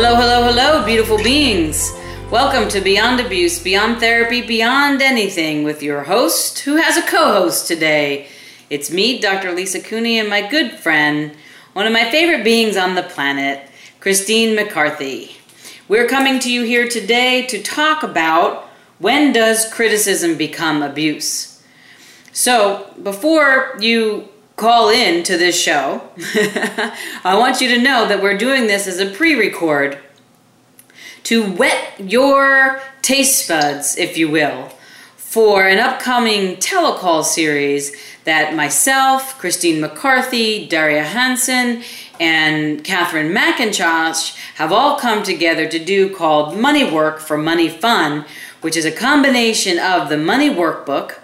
Hello, hello, hello, beautiful beings. Welcome to Beyond Abuse, Beyond Therapy, Beyond Anything with your host, who has a co host today. It's me, Dr. Lisa Cooney, and my good friend, one of my favorite beings on the planet, Christine McCarthy. We're coming to you here today to talk about when does criticism become abuse? So, before you call in to this show, I want you to know that we're doing this as a pre record to whet your taste buds, if you will, for an upcoming telecall series that myself, Christine McCarthy, Daria Hansen, and Catherine McIntosh have all come together to do called Money Work for Money Fun, which is a combination of the Money Workbook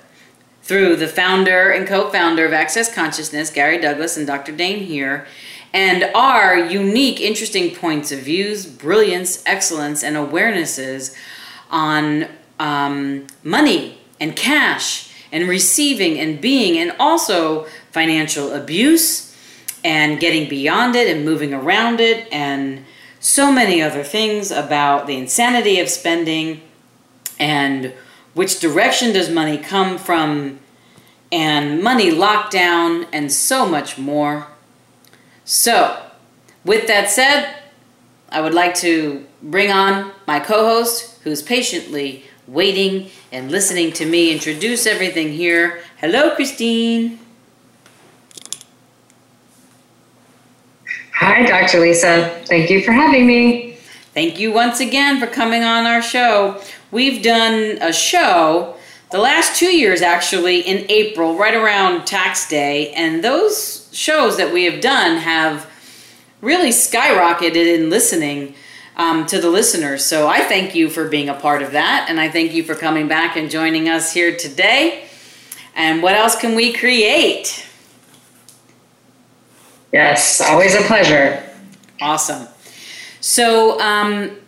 through the founder and co founder of Access Consciousness, Gary Douglas and Dr. Dain Heer, and our unique, interesting points of views, brilliance, excellence, and awarenesses on um, money and cash and receiving and being, and also financial abuse and getting beyond it and moving around it, and so many other things about the insanity of spending and which direction does money come from, and money lockdown, and so much more. So, with that said, I would like to bring on my co host who's patiently waiting and listening to me introduce everything here. Hello, Christine. Hi, Dr. Lisa. Thank you for having me. Thank you once again for coming on our show. We've done a show the last two years actually in April, right around tax day, and those shows that we have done have really skyrocketed in listening um, to the listeners. So I thank you for being a part of that, and I thank you for coming back and joining us here today. And what else can we create? Yes, always a pleasure. Awesome. So, um,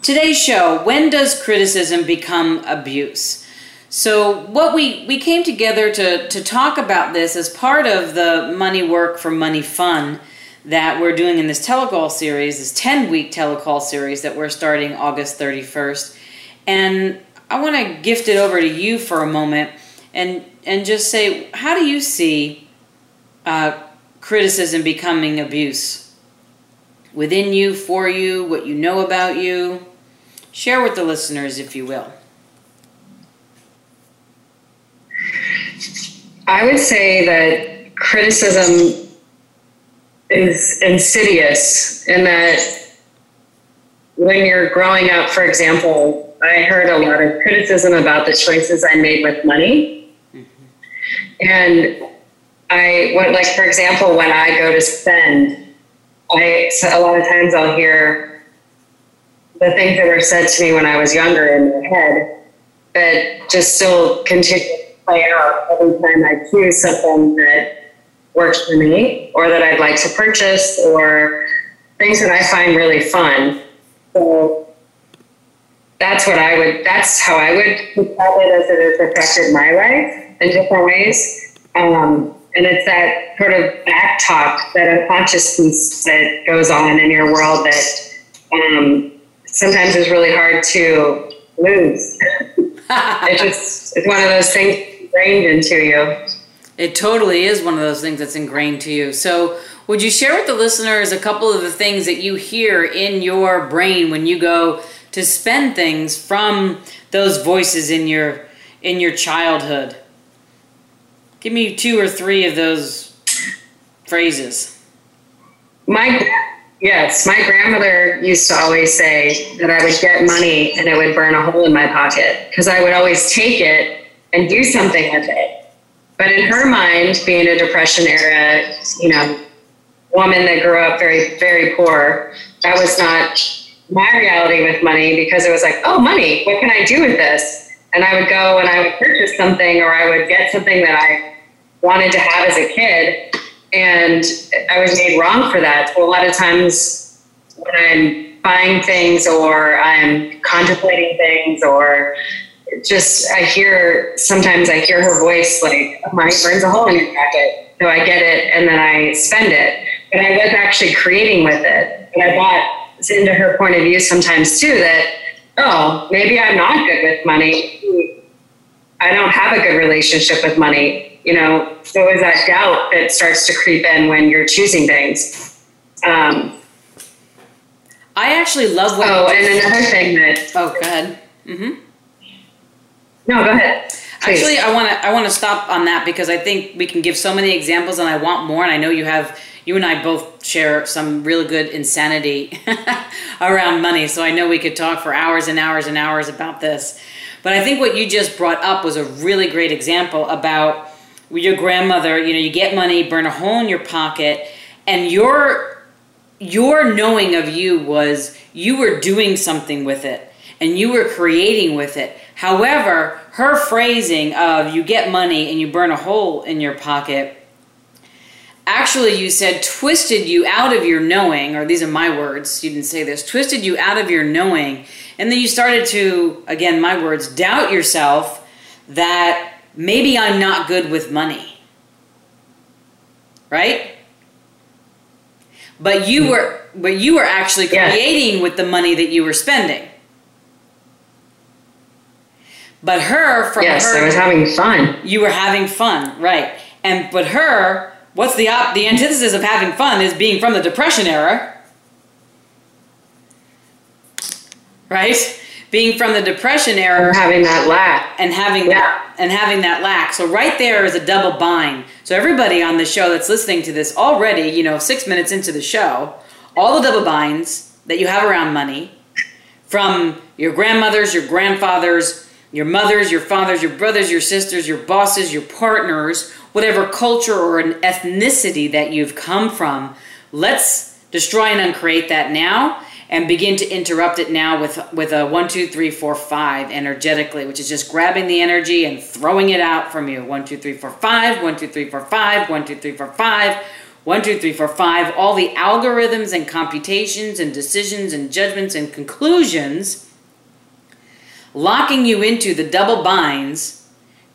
today's show when does criticism become abuse? So, what we, we came together to, to talk about this as part of the Money Work for Money Fun that we're doing in this telecall series, this 10 week telecall series that we're starting August 31st. And I want to gift it over to you for a moment and, and just say, how do you see uh, criticism becoming abuse? within you, for you, what you know about you. Share with the listeners, if you will. I would say that criticism is insidious in that when you're growing up, for example, I heard a lot of criticism about the choices I made with money. Mm-hmm. And I, what, like, for example, when I go to spend, I so a lot of times I'll hear the things that were said to me when I was younger in my head that just still continue play out every time I choose something that works for me or that I'd like to purchase or things that I find really fun. So that's what I would, that's how I would describe it as it has affected my life in different ways. Um, and it's that sort of back talk, that unconscious piece that goes on in your world that um, sometimes is really hard to lose. it just it's one of those things ingrained into you. It totally is one of those things that's ingrained to you. So, would you share with the listeners a couple of the things that you hear in your brain when you go to spend things from those voices in your in your childhood? Give me two or three of those phrases. My yes, my grandmother used to always say that I would get money and it would burn a hole in my pocket because I would always take it and do something with it. But in her mind, being a depression era, you know, woman that grew up very, very poor, that was not my reality with money because it was like, oh, money, what can I do with this? And I would go and I would purchase something or I would get something that I wanted to have as a kid. And I was made wrong for that. A lot of times when I'm buying things or I'm contemplating things or just I hear sometimes I hear her voice like money burns a hole in your pocket. So I get it and then I spend it. But I was actually creating with it. And I bought into her point of view sometimes too that, oh, maybe I'm not good with money. I don't have a good relationship with money. You know, so is that doubt that starts to creep in when you're choosing things. Um, I actually love what. Oh, and another thing that. Oh, go ahead. Mm-hmm. No, go ahead. Please. Actually, I want to I want to stop on that because I think we can give so many examples, and I want more. And I know you have you and I both share some really good insanity around money, so I know we could talk for hours and hours and hours about this. But I think what you just brought up was a really great example about your grandmother. You know, you get money, burn a hole in your pocket, and your your knowing of you was you were doing something with it and you were creating with it. However, her phrasing of you get money and you burn a hole in your pocket actually you said twisted you out of your knowing or these are my words you didn't say this twisted you out of your knowing. And then you started to again my words doubt yourself that maybe i'm not good with money. Right? But you hmm. were but you were actually creating with the money that you were spending but her from yes her, i was having fun you were having fun right and but her What's the op- the antithesis of having fun is being from the depression era. Right? Being from the depression era and having that lack and having yeah. that and having that lack. So right there is a double bind. So everybody on the show that's listening to this already, you know, 6 minutes into the show, all the double binds that you have around money from your grandmothers, your grandfathers, your mothers, your fathers, your brothers, your sisters, your bosses, your partners, whatever culture or an ethnicity that you've come from. Let's destroy and uncreate that now and begin to interrupt it now with with a one two three four five energetically which is just grabbing the energy and throwing it out from you one two three four five one two three four five one two three four five one two three four five all the algorithms and computations and decisions and judgments and conclusions locking you into the double binds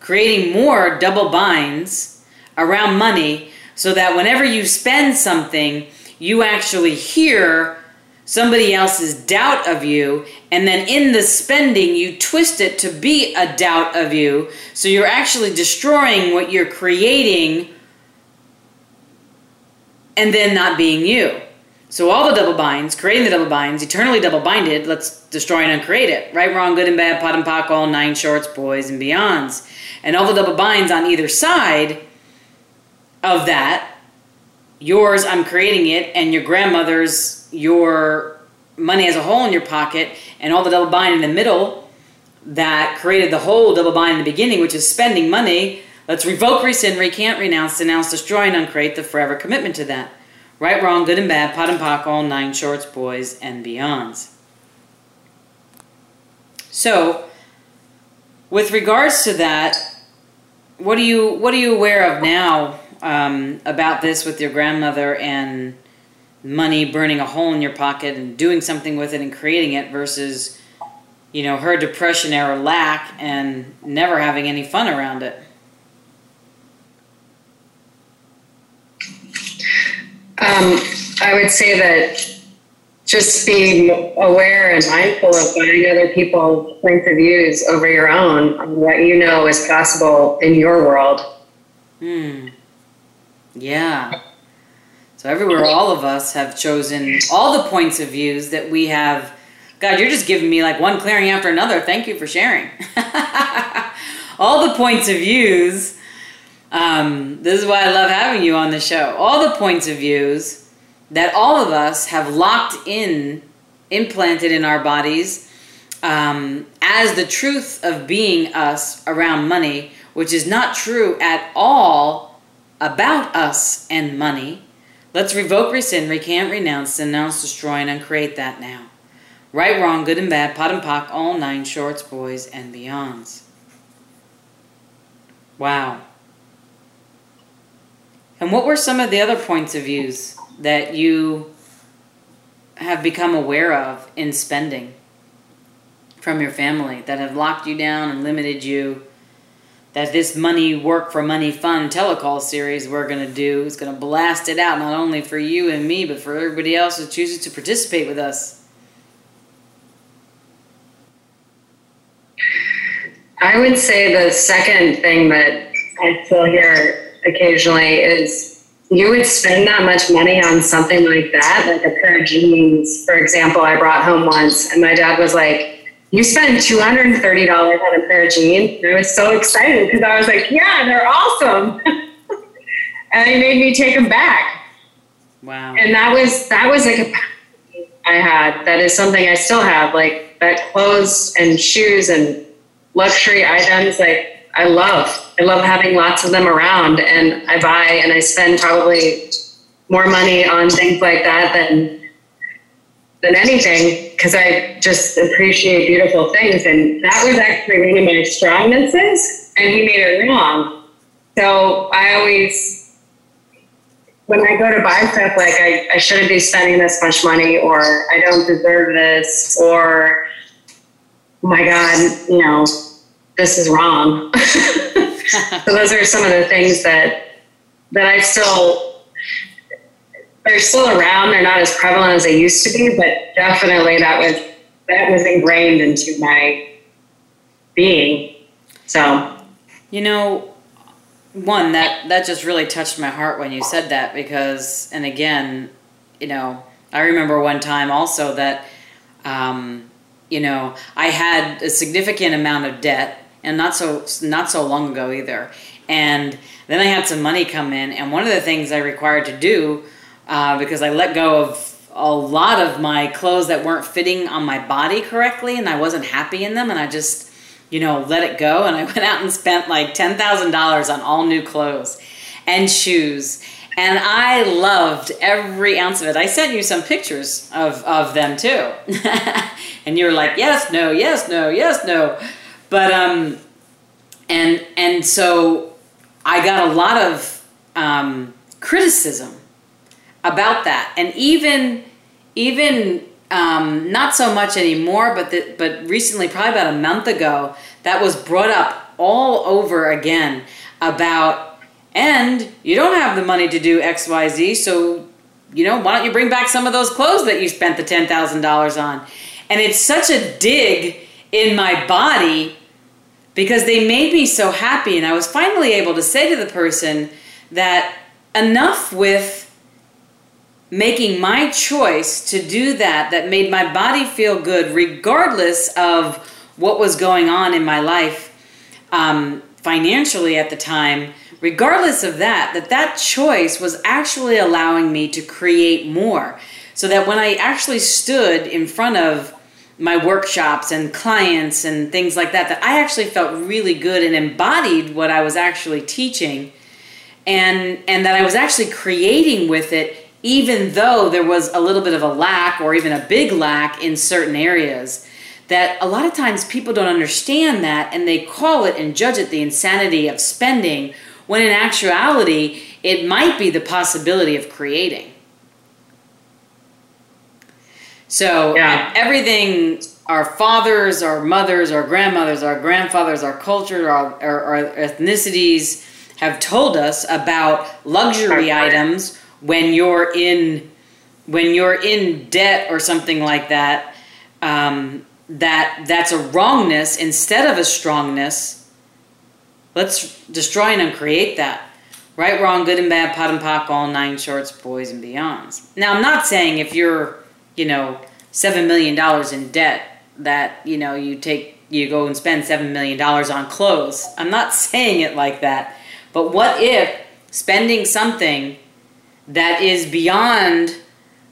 creating more double binds around money so that whenever you spend something, you actually hear somebody else's doubt of you, and then in the spending, you twist it to be a doubt of you. So you're actually destroying what you're creating and then not being you. So all the double binds, creating the double binds, eternally double binded, let's destroy and uncreate it. Right, wrong, good and bad, POD and POC, all nine shorts, boys and beyonds. And all the double binds on either side of that, yours, I'm creating it, and your grandmother's, your money has a hole in your pocket, and all the double bind in the middle that created the whole double bind in the beginning, which is spending money. Let's revoke, rescind, recant, renounce, denounce, destroy, and uncreate the forever commitment to that. Right, wrong, good and bad, POD and POC, all nine shorts, boys, and beyonds. So, with regards to that, what are you what are you aware of now um, about this with your grandmother and money burning a hole in your pocket and doing something with it and creating it versus you know her depression era lack and never having any fun around it um, i would say that just being aware and mindful of finding other people's points of views over your own what you know is possible in your world. Hmm. Yeah. So everywhere, all of us have chosen all the points of views that we have. God, you're just giving me like one clearing after another. Thank you for sharing. all the points of views. Um, this is why I love having you on the show. All the points of views that all of us have locked in, implanted in our bodies um, as the truth of being us around money, which is not true at all about us and money. Let's revoke, rescind, recant, renounce, denounce, destroy, and uncreate that now. Right, wrong, good and bad, POD and POC, all nine shorts, boys, and beyonds. Wow. And what were some of the other points of views that you have become aware of in spending from your family that have locked you down and limited you? That this money work for money fun telecall series we're going to do is going to blast it out not only for you and me, but for everybody else who chooses to participate with us. I would say the second thing that I still hear occasionally is you would spend that much money on something like that, like a pair of jeans, for example, I brought home once, and my dad was like, You spent $230 on a pair of jeans? And I was so excited because I was like, Yeah, they're awesome. and he made me take them back. Wow. And that was that was like a I had. That is something I still have. Like that clothes and shoes and luxury items, like I love. I love having lots of them around, and I buy and I spend probably more money on things like that than than anything because I just appreciate beautiful things, and that was actually one of my strongnesses, and he made it wrong. So I always, when I go to buy stuff, like I, I shouldn't be spending this much money, or I don't deserve this, or my God, you know, this is wrong. so those are some of the things that that I still they're still around. They're not as prevalent as they used to be, but definitely that was that was ingrained into my being. So you know, one that that just really touched my heart when you said that because, and again, you know, I remember one time also that. Um, you know, I had a significant amount of debt and not so not so long ago either. And then I had some money come in, and one of the things I required to do uh, because I let go of a lot of my clothes that weren't fitting on my body correctly, and I wasn't happy in them, and I just you know let it go, and I went out and spent like ten thousand dollars on all new clothes and shoes. And I loved every ounce of it. I sent you some pictures of, of them too. and you were like, yes, no, yes, no, yes, no. But um, and and so I got a lot of um, criticism about that, and even even um, not so much anymore, but the, but recently, probably about a month ago, that was brought up all over again about, and you don't have the money to do X Y Z, so you know why don't you bring back some of those clothes that you spent the ten thousand dollars on? And it's such a dig in my body because they made me so happy. And I was finally able to say to the person that enough with making my choice to do that, that made my body feel good, regardless of what was going on in my life um, financially at the time. Regardless of that, that that choice was actually allowing me to create more. So that when I actually stood in front of my workshops and clients and things like that that I actually felt really good and embodied what I was actually teaching and and that I was actually creating with it even though there was a little bit of a lack or even a big lack in certain areas. That a lot of times people don't understand that and they call it and judge it the insanity of spending when in actuality it might be the possibility of creating so yeah. everything our fathers, our mothers, our grandmothers, our grandfathers, our culture, our, our, our ethnicities have told us about luxury items when you're in when you're in debt or something like that, um, that that's a wrongness instead of a strongness. Let's destroy and uncreate that. Right, wrong, good and bad, POD and POC, all nine shorts, boys and beyonds. Now, I'm not saying if you're, you know, seven million dollars in debt that you know you take you go and spend seven million dollars on clothes. I'm not saying it like that, but what if spending something that is beyond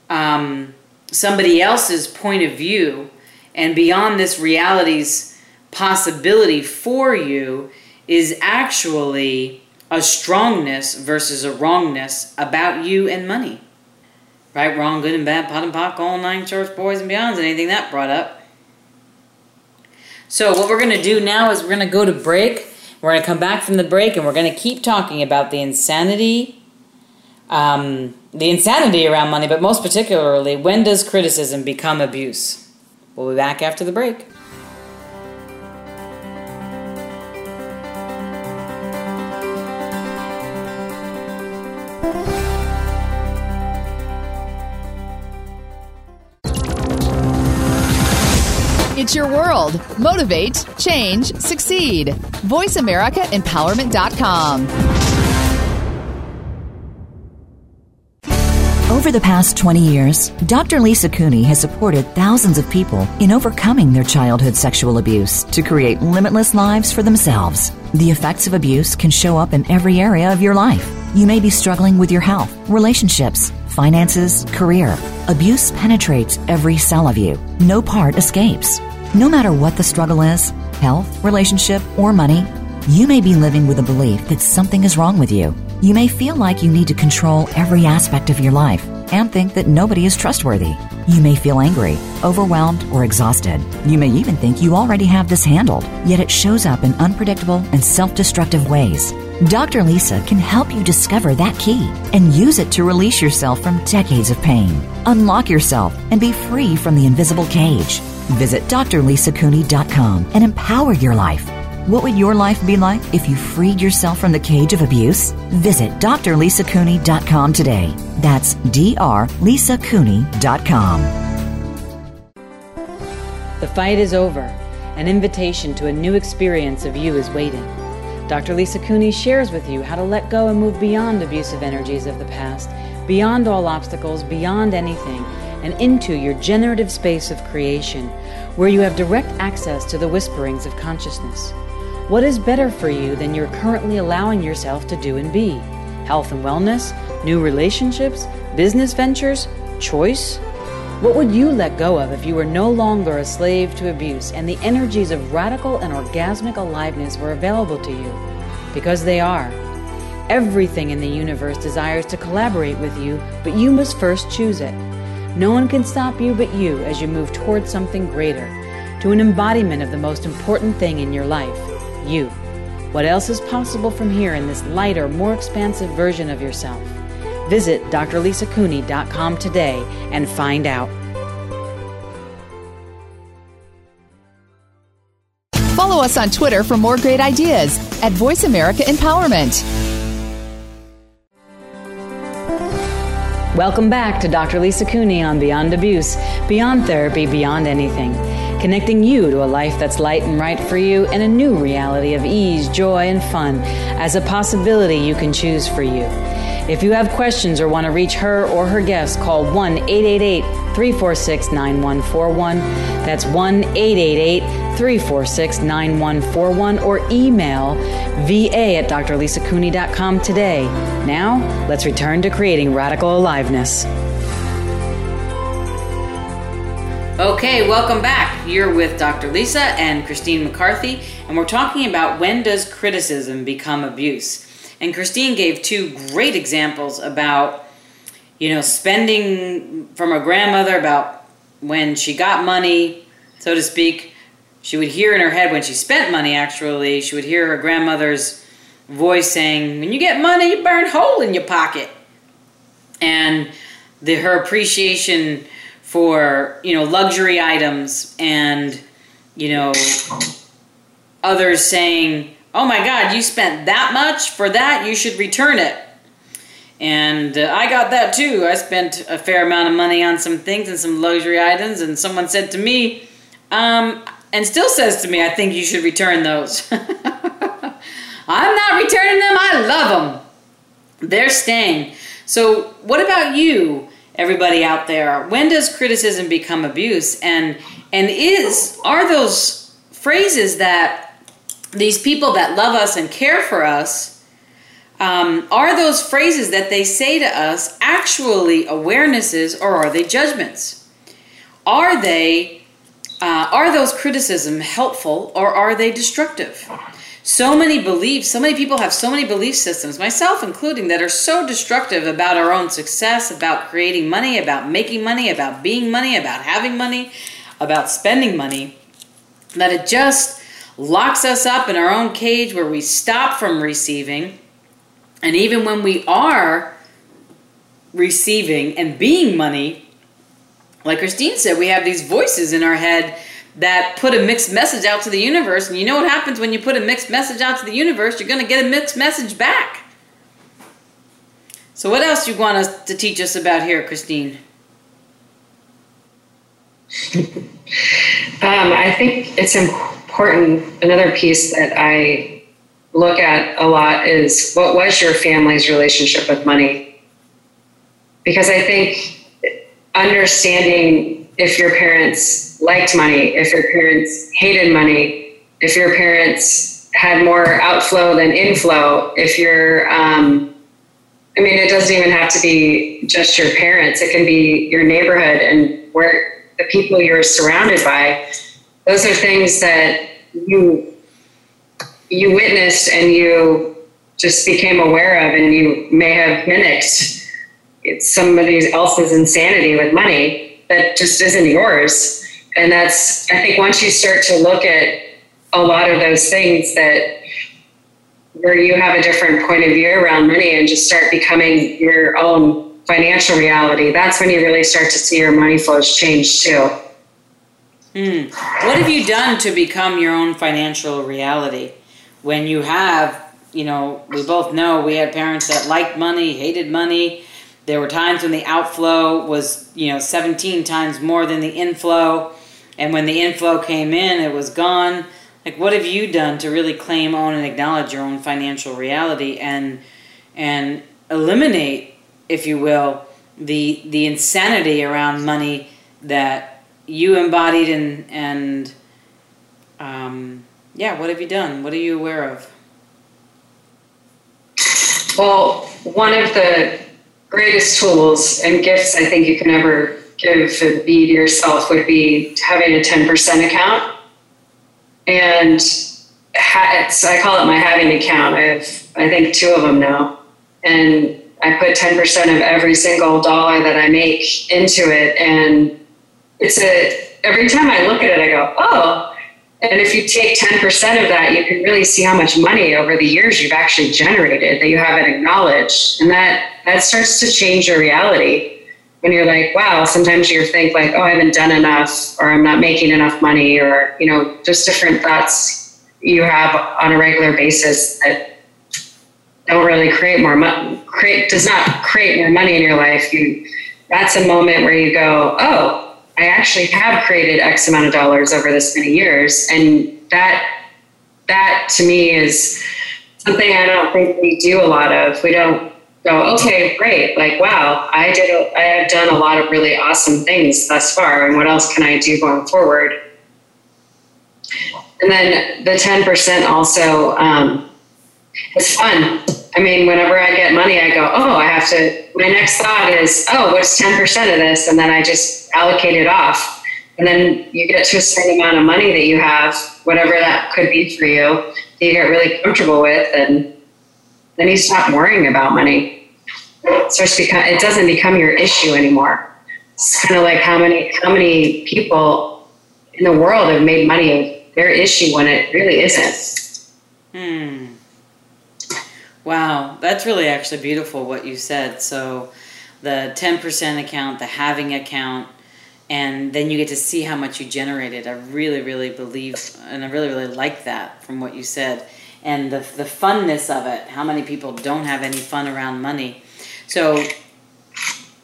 um, somebody else's point of view and beyond this reality's possibility for you is actually a strongness versus a wrongness about you and money. Right, wrong, good and bad, POD and POC, all nine shorts, boys and beyonds, anything that brought up. So, what we're going to do now is we're going to go to break. We're going to come back from the break and we're going to keep talking about the insanity um, the insanity around money, but most particularly, when does criticism become abuse? We'll be back after the break. World. Motivate, change, succeed. VoiceAmericaEmpowerment.com. Over the past 20 years, Dr. Lisa Cooney has supported thousands of people in overcoming their childhood sexual abuse to create limitless lives for themselves. The effects of abuse can show up in every area of your life. You may be struggling with your health, relationships, finances, career. Abuse penetrates every cell of you. No part escapes. No matter what the struggle is health, relationship, or money you may be living with a belief that something is wrong with you. You may feel like you need to control every aspect of your life and think that nobody is trustworthy. You may feel angry, overwhelmed, or exhausted. You may even think you already have this handled, yet it shows up in unpredictable and self destructive ways. Dr. Lisa can help you discover that key and use it to release yourself from decades of pain. Unlock yourself and be free from the invisible cage. Visit drlisacooney.com and empower your life what would your life be like if you freed yourself from the cage of abuse? Visit drlisacooney.com today. That's drlisacooney.com. The fight is over. An invitation to a new experience of you is waiting. Dr. Lisa Cooney shares with you how to let go and move beyond abusive energies of the past, beyond all obstacles, beyond anything, and into your generative space of creation, where you have direct access to the whisperings of consciousness. What is better for you than you're currently allowing yourself to do and be? Health and wellness, new relationships, business ventures, choice? What would you let go of if you were no longer a slave to abuse and the energies of radical and orgasmic aliveness were available to you? Because they are. Everything in the universe desires to collaborate with you, but you must first choose it. No one can stop you but you as you move towards something greater, to an embodiment of the most important thing in your life you. What else is possible from here in this lighter, more expansive version of yourself? Visit drlisacooney.com today and find out. Follow us on Twitter for more great ideas at Voice America Empowerment. Welcome back to Dr. Lisa Cooney on Beyond Abuse, Beyond Therapy, Beyond Anything connecting you to a life that's light and right for you and a new reality of ease, joy, and fun as a possibility you can choose for you. If you have questions or want to reach her or her guests, call 1 888 346 9141. That's 1 888 346 9141 or email va at drlisacooney.com today. Now, let's return to creating radical aliveness. Okay, welcome back. You're with Dr. Lisa and Christine McCarthy, and we're talking about when does criticism become abuse. And Christine gave two great examples about, you know, spending from her grandmother about when she got money, so to speak. She would hear in her head when she spent money, actually, she would hear her grandmother's voice saying, When you get money, you burn hole in your pocket. And the, her appreciation for you know luxury items and you know others saying oh my god you spent that much for that you should return it And uh, I got that too. I spent a fair amount of money on some things and some luxury items, and someone said to me, um, and still says to me, I think you should return those. I'm not returning them, I love them. They're staying. So, what about you, everybody out there? When does criticism become abuse? And and is are those phrases that these people that love us and care for us um, are those phrases that they say to us actually awarenesses or are they judgments? Are they uh, are those criticism helpful or are they destructive? So many beliefs, so many people have so many belief systems, myself including, that are so destructive about our own success, about creating money, about making money, about being money, about having money, about spending money, that it just locks us up in our own cage where we stop from receiving and even when we are receiving and being money, like Christine said, we have these voices in our head that put a mixed message out to the universe. And you know what happens when you put a mixed message out to the universe? You're going to get a mixed message back. So, what else do you want us to teach us about here, Christine? um, I think it's important. Another piece that I look at a lot is what was your family's relationship with money? Because I think understanding if your parents liked money, if your parents hated money, if your parents had more outflow than inflow, if you're, um, I mean, it doesn't even have to be just your parents, it can be your neighborhood and where the people you're surrounded by. Those are things that you you witnessed and you just became aware of and you may have mimicked somebody else's insanity with money that just isn't yours and that's i think once you start to look at a lot of those things that where you have a different point of view around money and just start becoming your own financial reality that's when you really start to see your money flows change too mm. what have you done to become your own financial reality when you have, you know, we both know we had parents that liked money, hated money. There were times when the outflow was, you know, 17 times more than the inflow. And when the inflow came in, it was gone. Like, what have you done to really claim, own, and acknowledge your own financial reality and and eliminate, if you will, the the insanity around money that you embodied and and um, yeah, what have you done? What are you aware of? Well, one of the greatest tools and gifts I think you can ever give and be to yourself would be having a 10% account. And I call it my having account. I have, I think, two of them now. And I put 10% of every single dollar that I make into it. And it's a, every time I look at it, I go, oh, and if you take 10% of that, you can really see how much money over the years you've actually generated that you haven't acknowledged. And that, that starts to change your reality. When you're like, wow, sometimes you think like, oh, I haven't done enough, or I'm not making enough money, or, you know, just different thoughts you have on a regular basis that don't really create more money, create, does not create more money in your life. You, that's a moment where you go, oh, I actually have created X amount of dollars over this many years. And that, that to me is something I don't think we do a lot of. We don't go, okay, great. Like, wow, I did, a, I have done a lot of really awesome things thus far. And what else can I do going forward? And then the 10% also, um, it's fun. I mean, whenever I get money, I go, oh, I have to. My next thought is, oh, what's 10% of this? And then I just allocate it off. And then you get to a certain amount of money that you have, whatever that could be for you, that you get really comfortable with, and then you stop worrying about money. It starts become, it doesn't become your issue anymore. It's kind of like how many how many people in the world have made money their issue when it really isn't. Hmm. Wow, that's really actually beautiful what you said. So, the 10% account, the having account, and then you get to see how much you generated. I really, really believe, and I really, really like that from what you said. And the, the funness of it, how many people don't have any fun around money. So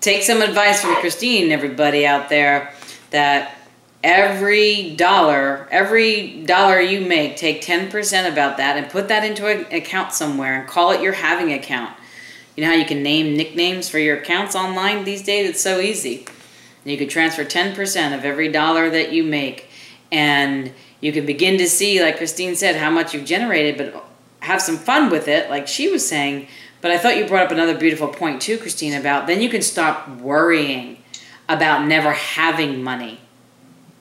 take some advice from Christine, everybody out there, that every dollar, every dollar you make, take 10% about that and put that into an account somewhere and call it your having account. You know how you can name nicknames for your accounts online these days? It's so easy. You could transfer 10% of every dollar that you make and you can begin to see, like Christine said, how much you've generated, but have some fun with it, like she was saying. But I thought you brought up another beautiful point too, Christine, about then you can stop worrying about never having money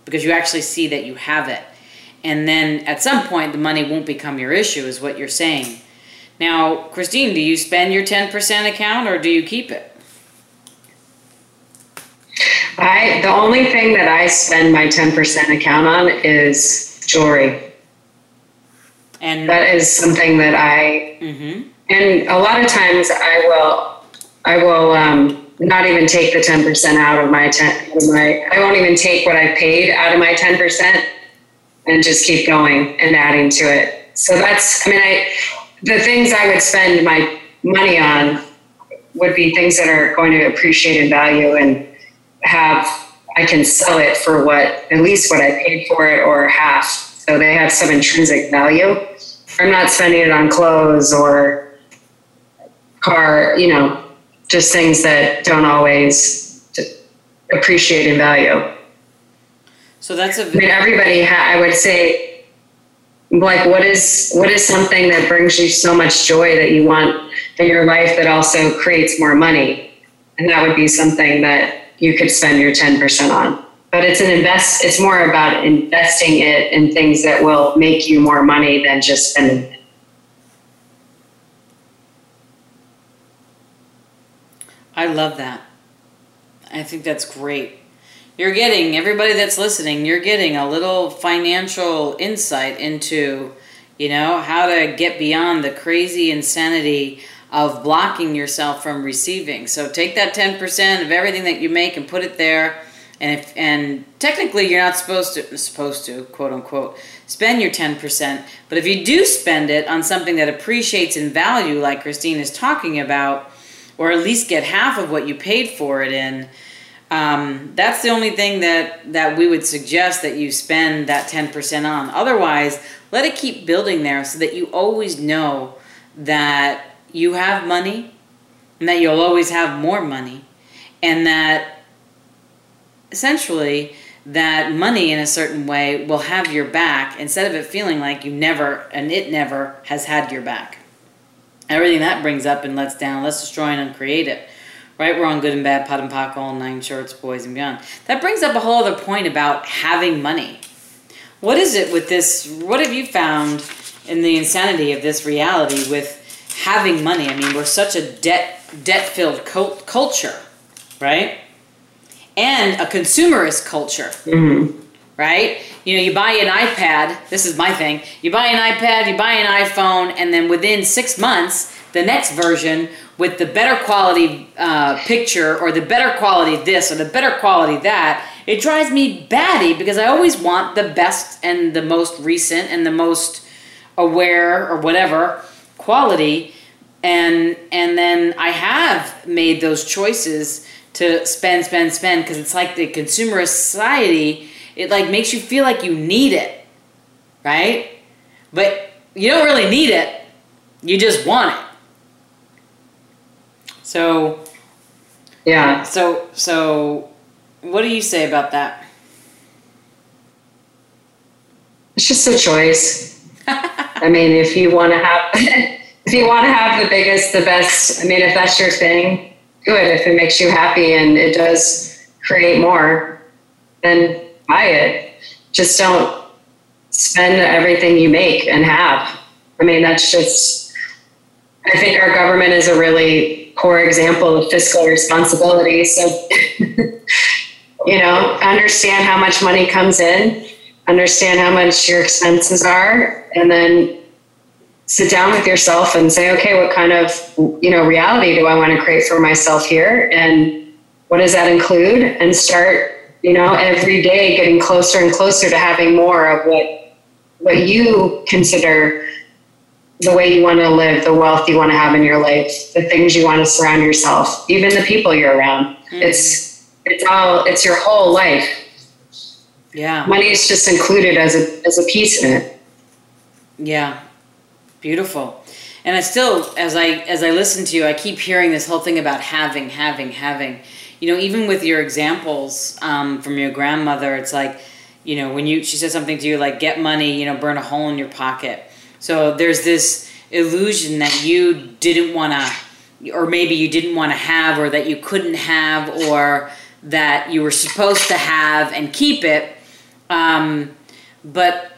because you actually see that you have it. And then at some point, the money won't become your issue, is what you're saying. Now, Christine, do you spend your 10% account or do you keep it? I the only thing that I spend my 10% account on is jewelry. And that is something that I mm-hmm. and a lot of times I will I will um, not even take the 10% out of my 10 my I won't even take what I paid out of my 10% and just keep going and adding to it. So that's I mean I the things I would spend my money on would be things that are going to appreciate in value and have I can sell it for what at least what I paid for it or half. So they have some intrinsic value. I'm not spending it on clothes or car, you know, just things that don't always appreciate in value. So that's a. I mean, everybody. Ha- I would say, like, what is what is something that brings you so much joy that you want in your life that also creates more money, and that would be something that you could spend your 10% on. But it's an invest it's more about investing it in things that will make you more money than just spending I love that. I think that's great. You're getting everybody that's listening, you're getting a little financial insight into, you know, how to get beyond the crazy insanity of blocking yourself from receiving. So take that 10% of everything that you make and put it there. And if and technically you're not supposed to supposed to quote unquote spend your 10%, but if you do spend it on something that appreciates in value like Christine is talking about or at least get half of what you paid for it in, um, that's the only thing that, that we would suggest that you spend that 10% on. Otherwise, let it keep building there so that you always know that you have money and that you'll always have more money and that essentially that money in a certain way will have your back instead of it feeling like you never and it never has had your back everything that brings up and lets down let's destroy and uncreate it right wrong good and bad POD and POC all nine shorts boys and beyond that brings up a whole other point about having money what is it with this what have you found in the insanity of this reality with having money. I mean, we're such a debt debt filled cult- culture, right? And a consumerist culture, mm-hmm. Right? You know, you buy an iPad. This is my thing. You buy an iPad, you buy an iPhone, and then within six months, the next version with the better quality uh, picture or the better quality this or the better quality that. It drives me batty because I always want the best and the most recent and the most aware or whatever quality and and then I have made those choices to spend spend spend because it's like the consumer society it like makes you feel like you need it right? But you don't really need it you just want it. So yeah. so so what do you say about that? It's just a choice. I mean, if you want to have, if you want to have the biggest, the best, I mean, if that's your thing, good. If it makes you happy and it does create more, then buy it. Just don't spend everything you make and have. I mean, that's just, I think our government is a really poor example of fiscal responsibility. So, you know, understand how much money comes in understand how much your expenses are, and then sit down with yourself and say, okay, what kind of you know reality do I want to create for myself here, and what does that include? And start you know every day getting closer and closer to having more of what what you consider the way you want to live, the wealth you want to have in your life, the things you want to surround yourself, even the people you're around. Mm-hmm. It's it's all it's your whole life. Yeah. Money is just included as a as a piece in it. Yeah. Beautiful. And I still as I as I listen to you, I keep hearing this whole thing about having, having, having. You know, even with your examples um, from your grandmother, it's like, you know, when you she said something to you like get money, you know, burn a hole in your pocket so there's this illusion that you didn't want to, or maybe you didn't want to have, or that you couldn't have, or that you were supposed to have and keep it. Um, but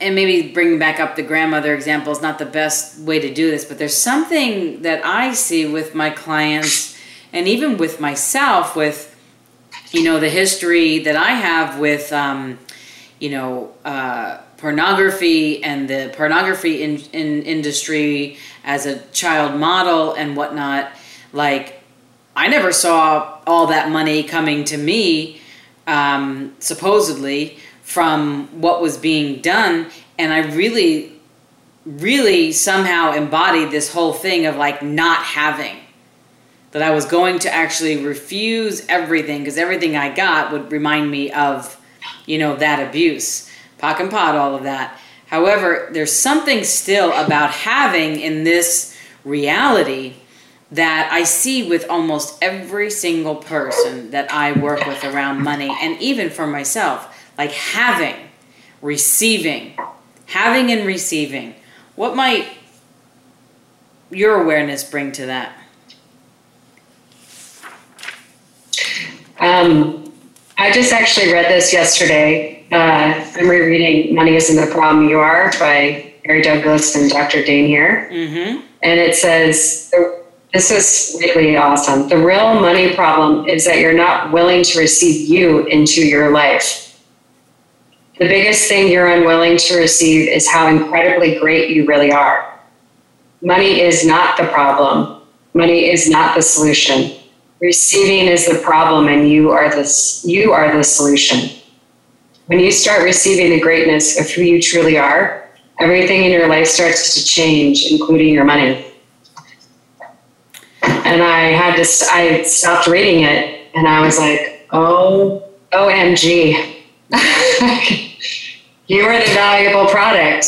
and maybe bringing back up the grandmother example is not the best way to do this, but there's something that I see with my clients and even with myself with you know the history that I have with um, you know uh, pornography and the pornography in, in industry as a child model and whatnot like i never saw all that money coming to me um, supposedly from what was being done. And i really really somehow embodied this whole thing of like not having that i was going to actually refuse everything because everything i got would remind me of you know that abuse POC and POD, all of that. However, there's something still about having in this reality that I see with almost every single person that I work with around money, and even for myself, like having, receiving, having and receiving. What might your awareness bring to that? Um, I just actually read this yesterday uh, I'm rereading Money Isn't the Problem You Are by Gary Douglas and Dr. Dain Heer. Mm-hmm. And it says, this is really awesome. The real money problem is that you're not willing to receive you into your life. The biggest thing you're unwilling to receive is how incredibly great you really are. Money is not the problem. Money is not the solution. Receiving is the problem and you are the, you are the solution. When you start receiving the greatness of who you truly are, everything in your life starts to change, including your money. And I had to, I stopped reading it and I was like, oh, OMG. you are the valuable product.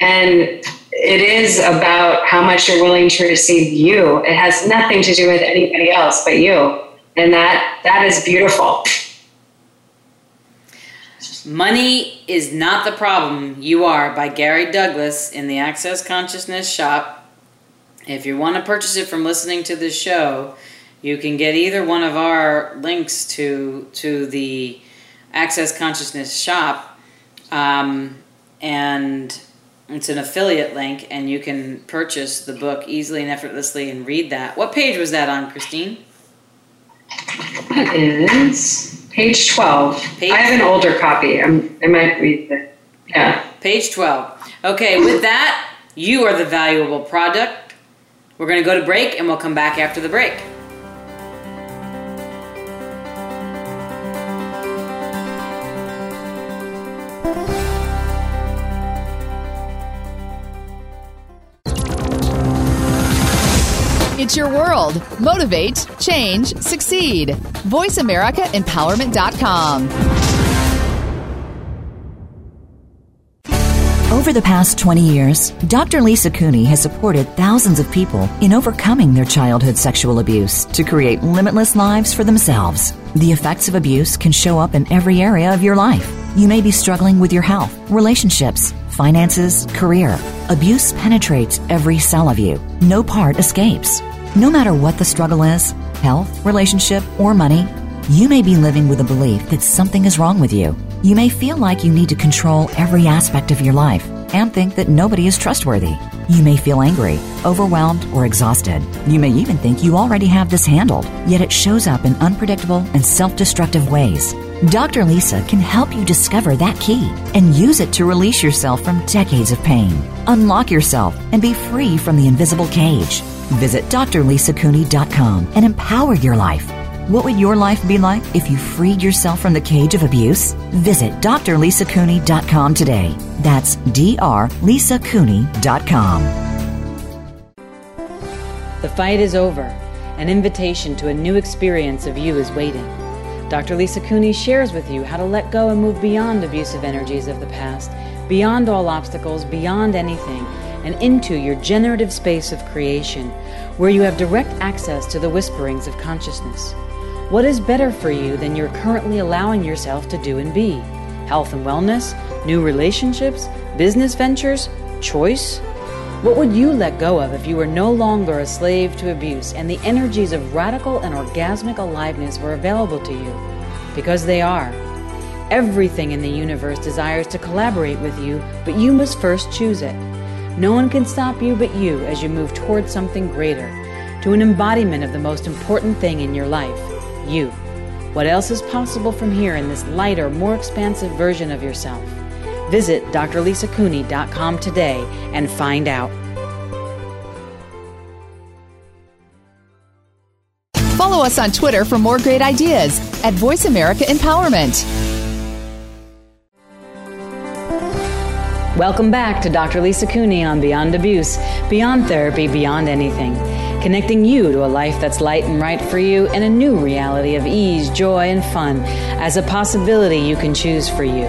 And it is about how much you're willing to receive you. It has nothing to do with anybody else but you. And that that is beautiful. Money is Not the Problem, You Are by Gary Douglas in the Access Consciousness shop. If you want to purchase it from listening to this show, you can get either one of our links to to the Access Consciousness shop, um, and it's an affiliate link, and you can purchase the book easily and effortlessly and read that. What page was that on, Christine? That is Page 12. Page I have an older copy. I'm, I might read the, yeah. Page 12. Okay, with that, you are the valuable product. We're going to go to break and we'll come back after the break. Your world. Motivate, change, succeed. VoiceAmericaEmpowerment.com. Over the past 20 years, Dr. Lisa Cooney has supported thousands of people in overcoming their childhood sexual abuse to create limitless lives for themselves. The effects of abuse can show up in every area of your life. You may be struggling with your health, relationships, finances, career. Abuse penetrates every cell of you. No part escapes. No matter what the struggle is health, relationship, or money you may be living with a belief that something is wrong with you. You may feel like you need to control every aspect of your life and think that nobody is trustworthy. You may feel angry, overwhelmed, or exhausted. You may even think you already have this handled, yet it shows up in unpredictable and self destructive ways. Dr. Lisa can help you discover that key and use it to release yourself from decades of pain. Unlock yourself and be free from the invisible cage. Visit drlisacooney.com and empower your life. What would your life be like if you freed yourself from the cage of abuse? Visit drlisacooney.com today. That's drlisacooney.com. The fight is over. An invitation to a new experience of you is waiting. Dr. Lisa Cooney shares with you how to let go and move beyond abusive energies of the past, beyond all obstacles, beyond anything, and into your generative space of creation, where you have direct access to the whisperings of consciousness. What is better for you than you're currently allowing yourself to do and be? Health and wellness, new relationships, business ventures, choice? What would you let go of if you were no longer a slave to abuse and the energies of radical and orgasmic aliveness were available to you? Because they are. Everything in the universe desires to collaborate with you, but you must first choose it. No one can stop you but you as you move towards something greater, to an embodiment of the most important thing in your life you. What else is possible from here in this lighter, more expansive version of yourself? Visit drlisacooney.com today and find out. Follow us on Twitter for more great ideas at Voice America Empowerment. Welcome back to Dr. Lisa Cooney on Beyond Abuse, Beyond Therapy, Beyond Anything, connecting you to a life that's light and right for you and a new reality of ease, joy, and fun as a possibility you can choose for you.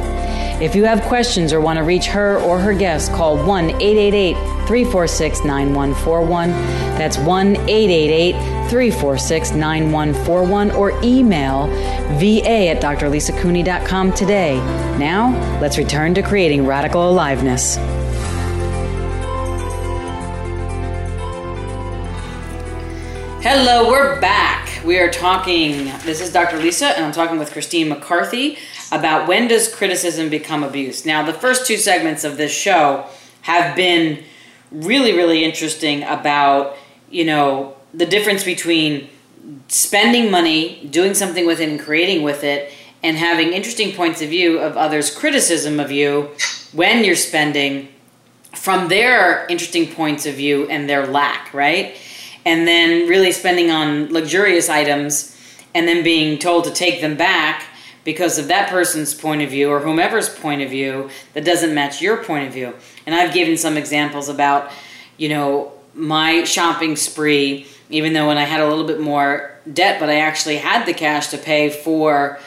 If you have questions or want to reach her or her guests, call 1 888 346 9141. That's 1 888 346 9141 or email va at drlisacooney.com today. Now, let's return to creating radical aliveness. Hello, we're back. We are talking, this is Dr. Lisa, and I'm talking with Christine McCarthy about when does criticism become abuse. Now, the first two segments of this show have been really, really interesting about, you know, the difference between spending money, doing something with it, and creating with it, and having interesting points of view of others' criticism of you when you're spending from their interesting points of view and their lack, right? And then really spending on luxurious items and then being told to take them back because of that person's point of view or whomever's point of view that doesn't match your point of view. And I've given some examples about, you know, my shopping spree, even though when I had a little bit more debt, but I actually had the cash to pay for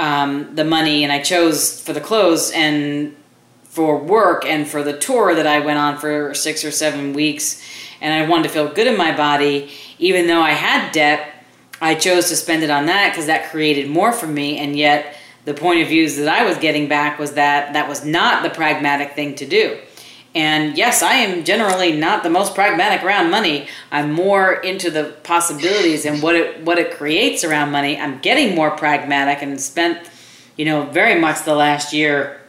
um, the money and I chose for the clothes and for work and for the tour that I went on for six or seven weeks. And I wanted to feel good in my body, even though I had debt I chose to spend it on that because that created more for me, and yet the point of views that I was getting back was that that was not the pragmatic thing to do. And yes, I am generally not the most pragmatic around money. I'm more into the possibilities and what it what it creates around money. I'm getting more pragmatic and spent, you know, very much the last year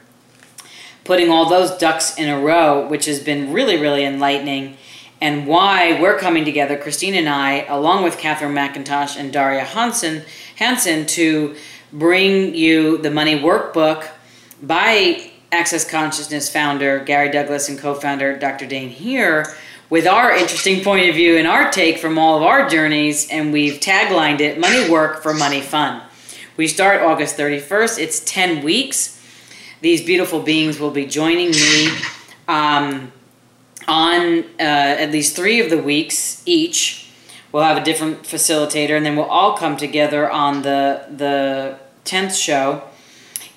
putting all those ducks in a row, which has been really, really enlightening and why we're coming together, Christine and I, along with Catherine McIntosh and Daria Hansen, Hansen, to bring you the Money Workbook by Access Consciousness founder Gary Douglas and co-founder Dr. Dain Heer with our interesting point of view and our take from all of our journeys, and we've taglined it Money Work for Money Fun. We start August 31st. It's 10 weeks. These beautiful beings will be joining me. Um, on uh, at least three of the weeks each. We'll have a different facilitator, and then we'll all come together on the the tenth show.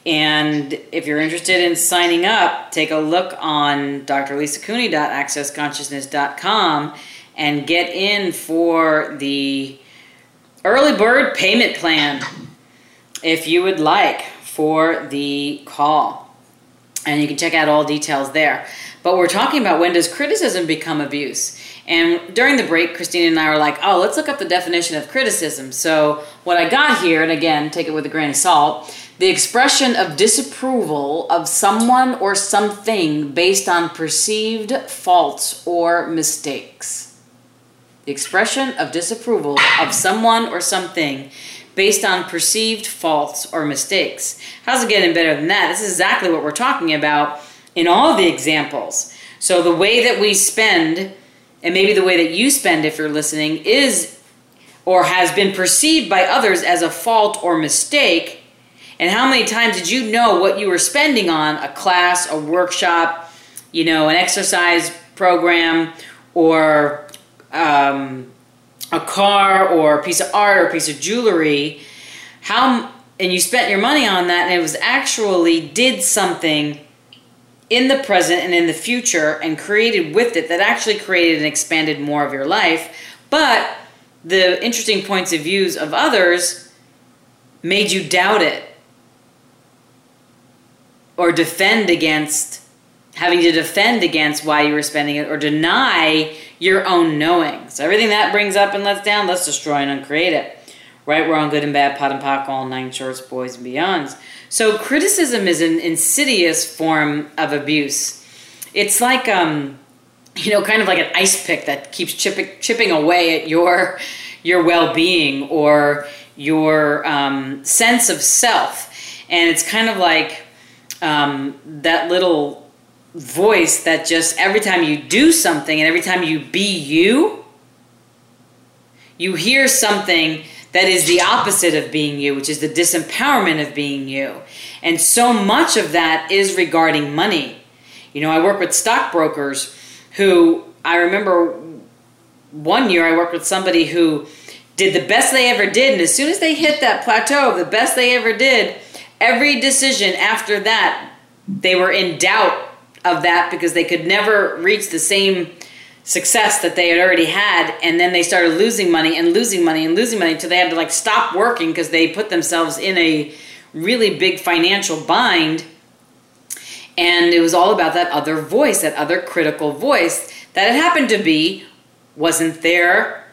And if you're interested in signing up, take a look on drlisacooney.accessconsciousness.com and get in for the early bird payment plan if you would like for the call. And you can check out all details there. But we're talking about when does criticism become abuse? And during the break, Christine and I were like, oh, let's look up the definition of criticism. So, what I got here, and again, take it with a grain of salt, the expression of disapproval of someone or something based on perceived faults or mistakes. The expression of disapproval of someone or something based on perceived faults or mistakes. How's it getting better than that? This is exactly what we're talking about in all the examples. So the way that we spend, and maybe the way that you spend if you're listening, is or has been perceived by others as a fault or mistake. And how many times did you know what you were spending on a class, a workshop, you know, an exercise program, or um, a car or a piece of art or a piece of jewelry, how and you spent your money on that and it was actually did something in the present and in the future and created with it that actually created and expanded more of your life, but the interesting points of views of others made you doubt it or defend against having to defend against why you were spending it or deny your own knowing. So everything that brings up and lets down, let's destroy and uncreate it. Right, wrong, good and bad, POD and POC, all nine shorts, boys and beyonds. So criticism is an insidious form of abuse. It's like um, you know, kind of like an ice pick that keeps chipping chipping away at your your well-being or your um, sense of self, and it's kind of like um, that little voice that just every time you do something and every time you be you, you hear something that is the opposite of being you, which is the disempowerment of being you. And so much of that is regarding money. You know, I work with stockbrokers who I remember one year I worked with somebody who did the best they ever did. And as soon as they hit that plateau of the best they ever did, every decision after that, they were in doubt of that because they could never reach the same success that they had already had. And then they started losing money and losing money and losing money until they had to like stop working because they put themselves in a really big financial bind. And it was all about that other voice that other critical voice that it happened to be wasn't their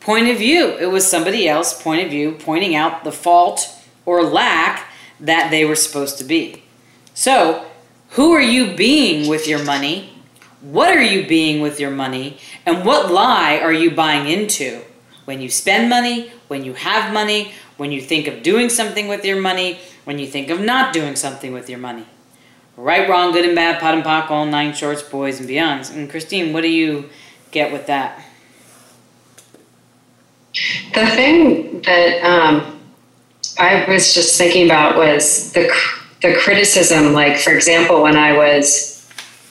point of view. It was somebody else point of view pointing out the fault or lack that they were supposed to be. So who are you being with your money what are you being with your money? And what lie are you buying into? When you spend money, when you have money, when you think of doing something with your money, when you think of not doing something with your money. Right, wrong, good and bad, POD and POC, all nine shorts, boys and beyonds. And Christine, what do you get with that? The thing that um, I was just thinking about was the the criticism. Like, for example, when I was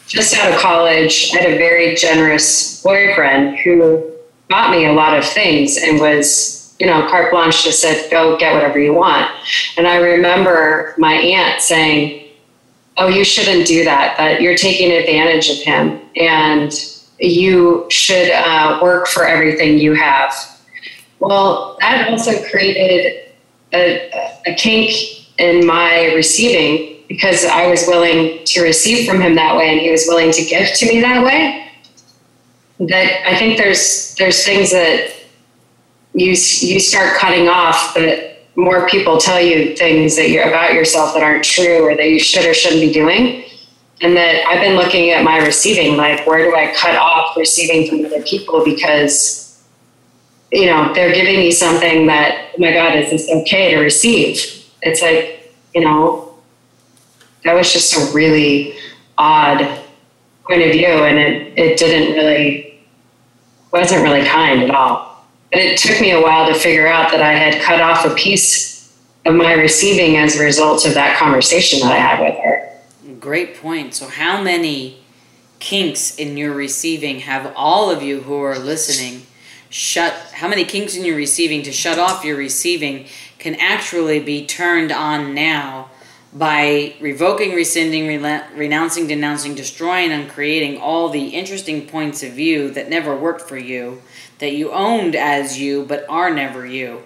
just out of college, I had a very generous boyfriend who bought me a lot of things and was, you know, carte blanche just said, go get whatever you want. And I remember my aunt saying, Oh, you shouldn't do that, that you're taking advantage of him and you should uh, work for everything you have. Well, that also created a, a kink in my receiving because I was willing to receive from him that way and he was willing to give to me that way. That I think there's there's things that you you start cutting off that more people tell you things that you're about yourself that aren't true or that you should or shouldn't be doing. And that I've been looking at my receiving, like where do I cut off receiving from other people because you know they're giving me something that oh my god is this okay to receive? It's like you know that was just a really odd point of view and it, it didn't really wasn't really kind at all. But it took me a while to figure out that i had cut off a piece of my receiving as a result of that conversation that i had with her. Great point. So how many kinks in your receiving have all of you who are listening shut how many kinks in your receiving to shut off your receiving can actually be turned on now by revoking, rescinding, renouncing, denouncing, destroying, and creating all the interesting points of view that never worked for you, that you owned as you but are never you,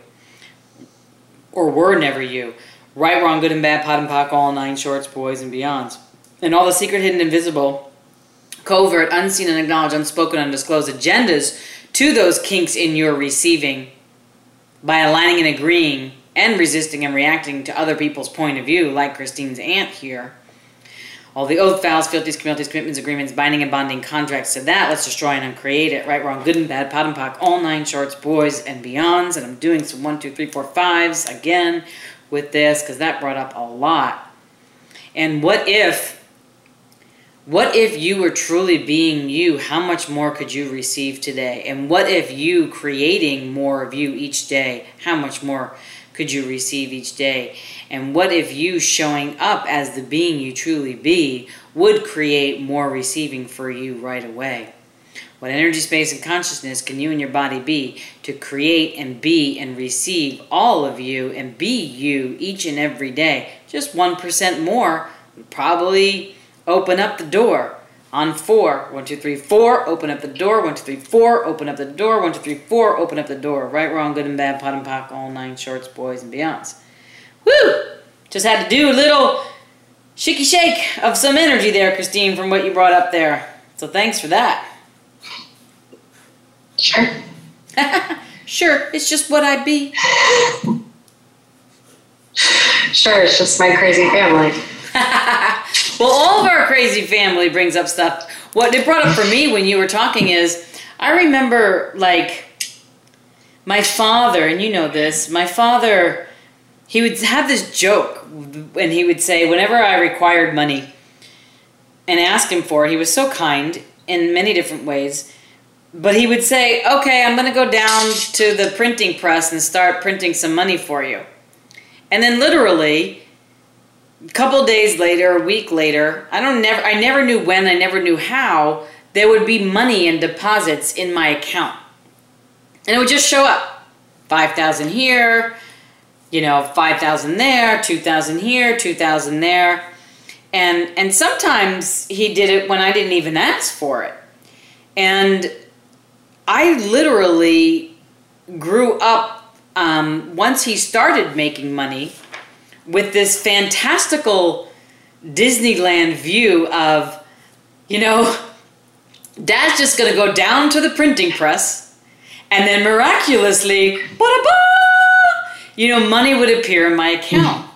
or were never you. Right, wrong, good and bad, POD and POC, all nine shorts, boys and beyonds. And all the secret, hidden, invisible, covert, unseen, and acknowledged, unspoken, undisclosed agendas to those kinks in your receiving by aligning and agreeing and resisting and reacting to other people's point of view, like Christine's aunt here. All the oath, vows, fealties, communities, commitments, agreements, binding and bonding contracts to that, let's destroy and uncreate it. Right, wrong, good and bad, POD and POC, all nine shorts, boys and beyonds. And I'm doing some one, two, three, four, fives again with this because that brought up a lot. And what if what if you were truly being you? How much more could you receive today? And what if you creating more of you each day? How much more could you receive each day? And what if you showing up as the being you truly be would create more receiving for you right away? What energy, space, and consciousness can you and your body be to create and be and receive all of you and be you each and every day? Just 1% more would probably open up the door. On four, one, two, three, four, open up the door. One, two, three, four, open up the door. One, two, three, four, open up the door. Right, wrong, good and bad, POD and POC, all nine shorts, boys, and beyonds. Woo! Just had to do a little shaky shake of some energy there, Christine, from what you brought up there. So thanks for that. Sure. sure, it's just what I be. Sure, it's just my crazy family. well, all of our crazy family brings up stuff. What it brought up for me when you were talking is I remember like my father, and you know this, my father, he would have this joke, and he would say, whenever I required money and asked him for it, he was so kind in many different ways. But he would say, okay, I'm going to go down to the printing press and start printing some money for you. And then literally, couple days later, a week later, I don't never I never knew when, I never knew how, there would be money and deposits in my account. And it would just show up. 5,000 here, you know, 5,000 there, 2,000 here, 2,000 there. And and sometimes he did it when I didn't even ask for it. And I literally grew up um, once he started making money with this fantastical Disneyland view of, you know, dad's just going to go down to the printing press and then miraculously, you know, money would appear in my account. Hmm.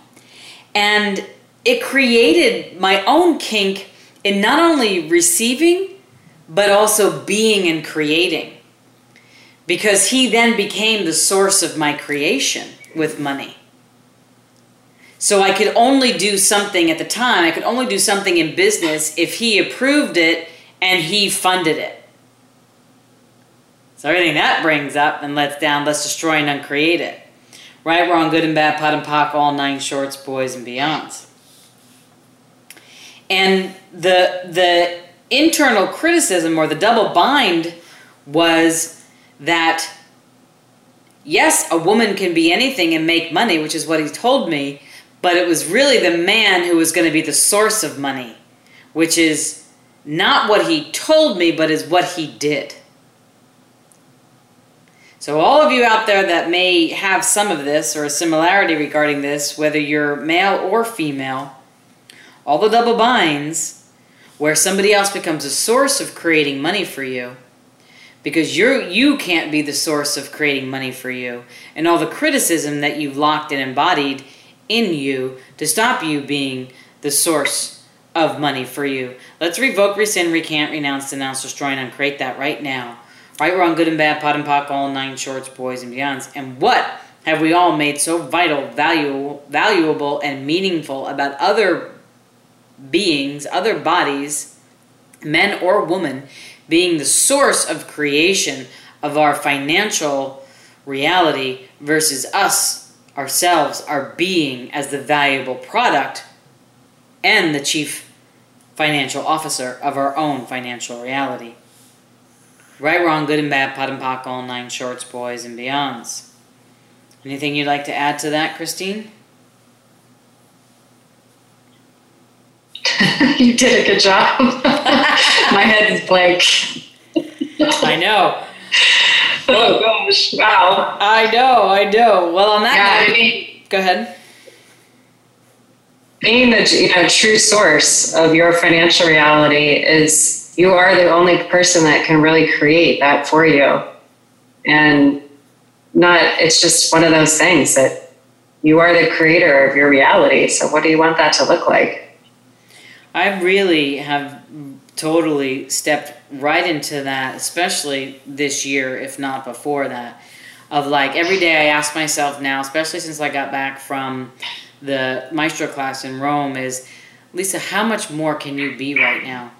And it created my own kink in not only receiving, but also being and creating because he then became the source of my creation with money. So I could only do something at the time, I could only do something in business if he approved it and he funded it. So everything that brings up and lets down, let's destroy and uncreate it. Right, wrong, good and bad, POD and POC, all nine shorts, boys and beyonds. And the the internal criticism or the double bind was that yes, a woman can be anything and make money, which is what he told me, but it was really the man who was going to be the source of money, which is not what he told me, but is what he did. So, all of you out there that may have some of this or a similarity regarding this, whether you're male or female, all the double binds where somebody else becomes a source of creating money for you because you're you can't be the source of creating money for you and all the criticism that you've locked and embodied in you to stop you being the source of money for you. Let's revoke rescind recant renounce denounce destroy and uncreate that right now. Right wrong good and bad POD and POC all nine shorts boys and beyonds. And what have we all made so vital valuable valuable and meaningful about other beings other bodies men or women being the source of creation of our financial reality versus us, ourselves, our being as the valuable product and the chief financial officer of our own financial reality. Right, wrong, good and bad, POD and POC, all nine shorts, boys, and beyonds. Anything you'd like to add to that, Christine? you did a good job. My head is blank. I know. Oh gosh! Wow. I know. I know. Well, on that yeah, note, I mean, go ahead. Being the you know true source of your financial reality is you are the only person that can really create that for you, and not. It's just one of those things that you are the creator of your reality. So, what do you want that to look like? I really have totally stepped right into that, especially this year, if not before that. Of like every day I ask myself now, especially since I got back from the maestro class in Rome, is Lisa, how much more can you be right now?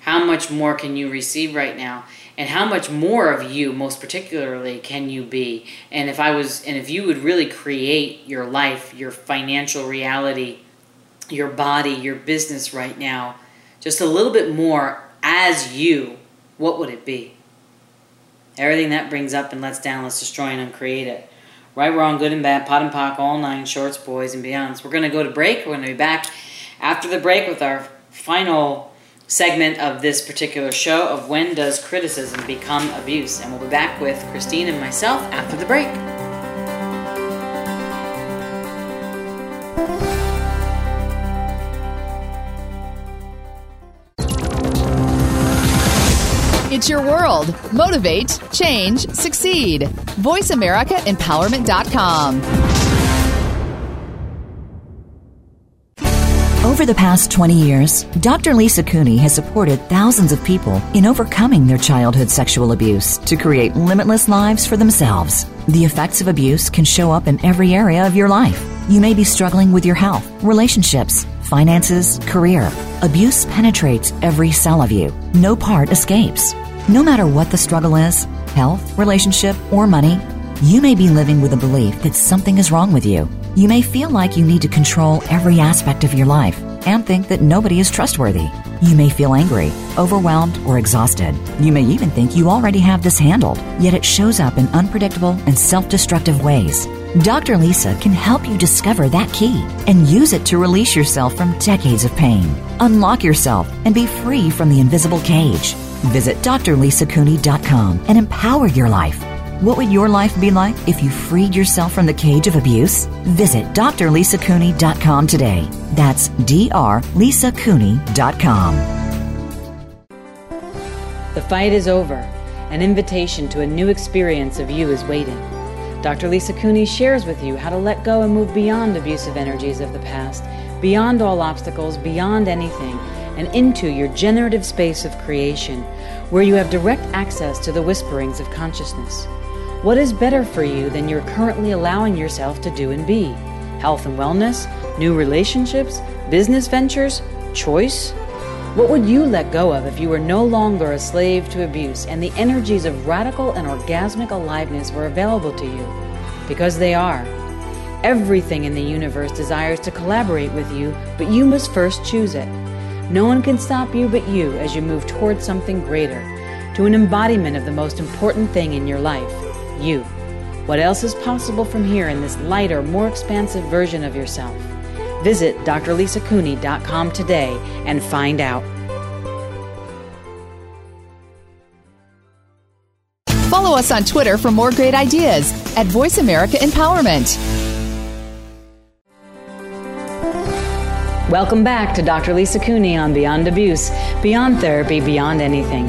How much more can you receive right now? And how much more of you, most particularly, can you be? And if I was, and if you would really create your life, your financial reality, your body, your business right now, just a little bit more as you, what would it be? Everything that brings up and lets down, let's destroy and uncreate it. Right, wrong, good and bad, POD and POC, all nine, shorts, boys, and beyonds. We're going to go to break. We're going to be back after the break with our final segment of this particular show of when does criticism become abuse? And we'll be back with Christine and myself after the break. World. Motivate, change, succeed. VoiceAmericaEmpowerment.com. Over the past 20 years, Dr. Lisa Cooney has supported thousands of people in overcoming their childhood sexual abuse to create limitless lives for themselves. The effects of abuse can show up in every area of your life. You may be struggling with your health, relationships, finances, career. Abuse penetrates every cell of you. No part escapes. No matter what the struggle is health, relationship, or money you may be living with a belief that something is wrong with you. You may feel like you need to control every aspect of your life and think that nobody is trustworthy. You may feel angry, overwhelmed, or exhausted. You may even think you already have this handled, yet it shows up in unpredictable and self destructive ways. Dr. Lisa can help you discover that key and use it to release yourself from decades of pain. Unlock yourself and be free from the invisible cage. Visit drlisacooney.com and empower your life. What would your life be like if you freed yourself from the cage of abuse? Visit drlisacooney.com today. That's drlisacooney.com. The fight is over. An invitation to a new experience of you is waiting. Dr. Lisa Cooney shares with you how to let go and move beyond abusive energies of the past, beyond all obstacles, beyond anything, and into your generative space of creation, where you have direct access to the whisperings of consciousness. What is better for you than you're currently allowing yourself to do and be? Health and wellness, new relationships, business ventures, choice? What would you let go of if you were no longer a slave to abuse and the energies of radical and orgasmic aliveness were available to you? Because they are. Everything in the universe desires to collaborate with you, but you must first choose it. No one can stop you but you as you move towards something greater, to an embodiment of the most important thing in your life you. What else is possible from here in this lighter, more expansive version of yourself? Visit drlisacooney.com today and find out. Follow us on Twitter for more great ideas at Voice America Empowerment. Welcome back to Dr. Lisa Cooney on Beyond Abuse, Beyond Therapy, Beyond Anything,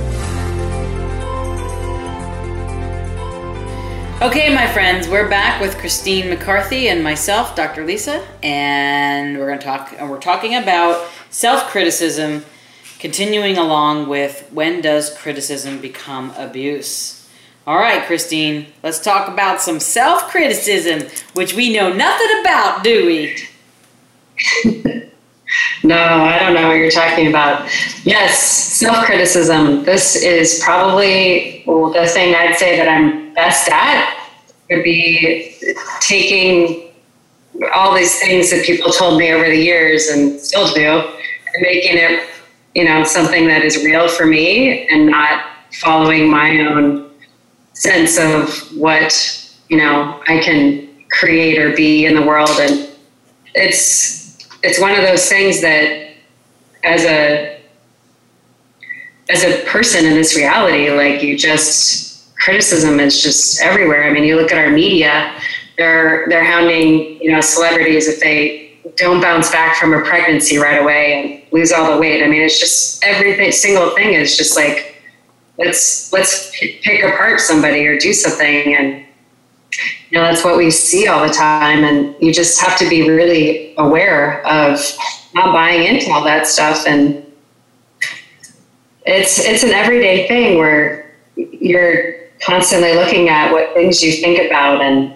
Okay, my friends, we're back with Christine McCarthy and myself, Dr. Lisa, and we're going to talk and we're talking about self-criticism continuing along with when does criticism become abuse? All right, Christine, let's talk about some self-criticism, which we know nothing about, do we? no, I don't know what you're talking about. Yes, self criticism. This is probably the thing I'd say that I'm best at would be taking all these things that people told me over the years and still do and making it, you know, something that is real for me and not following my own sense of what, you know, I can create or be in the world. And it's, it's one of those things that as a as a person in this reality like you just criticism is just everywhere. I mean you look at our media they're they're hounding you know celebrities if they don't bounce back from a pregnancy right away and lose all the weight. I mean it's just everything single thing is just like let's let's pick apart somebody or do something. And you know that's what we see all the time. And you just have to be really aware of not buying into all that stuff. And it's it's an everyday thing where you're constantly looking at what things you think about and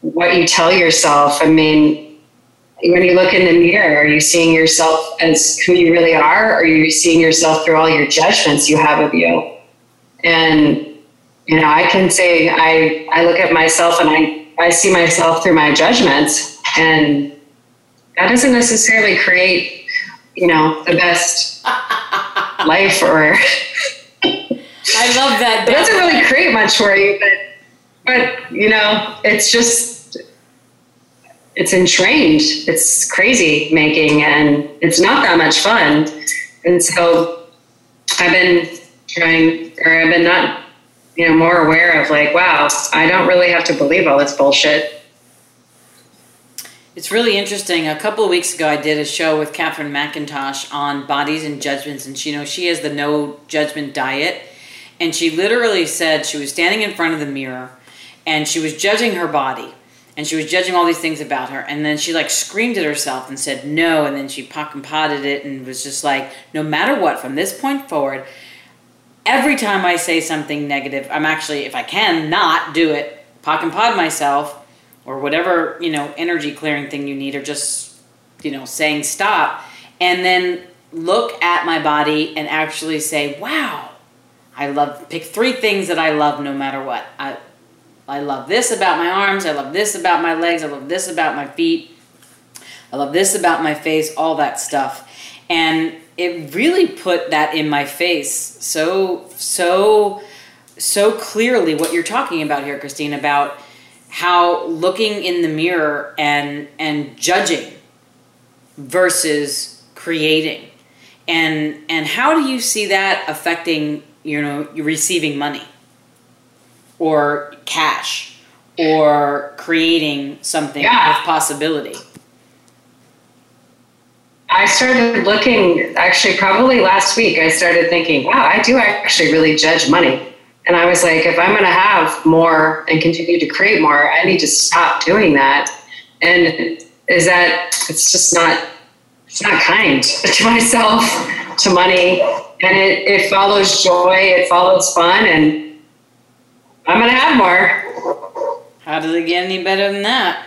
what you tell yourself. I mean, when you look in the mirror, are you seeing yourself as who you really are, or are you seeing yourself through all your judgments you have of you? And you know, I can say I I look at myself and I I see myself through my judgments, and that doesn't necessarily create, you know, the best life or. I love that. It doesn't really create much for you, but but you know, it's just it's entrained. It's crazy making, and it's not that much fun. And so I've been trying, or I've been not, you know, more aware of like, wow, I don't really have to believe all this bullshit. It's really interesting. A couple of weeks ago, I did a show with Catherine McIntosh on bodies and judgments, and she, you know, she has the no judgment diet, and she literally said she was standing in front of the mirror, and she was judging her body, and she was judging all these things about her, and then she like screamed at herself and said no, and then she pock and potted it and was just like, no matter what, from this point forward, every time I say something negative, I'm actually, if I can, not do it, POC and POD myself or whatever you know energy clearing thing you need or just you know saying stop. And then look at my body and actually say wow i love pick three things that i love no matter what. I i love this about my arms i love this about my legs i love this about my feet i love this about my face all that stuff. And it really put that in my face so so so clearly what you're talking about here christine about how looking in the mirror and and judging versus creating. And and how do you see that affecting you know you receiving money or cash or creating something Yeah. with possibility I started looking actually probably last week. I started thinking, wow, I do actually really judge money. And I was like, if I'm going to have more and continue to create more, I need to stop doing that. And is that it's just not it's not kind to myself, to money, and it, it follows joy, it follows fun, and I'm to have more. How does it get any better than that?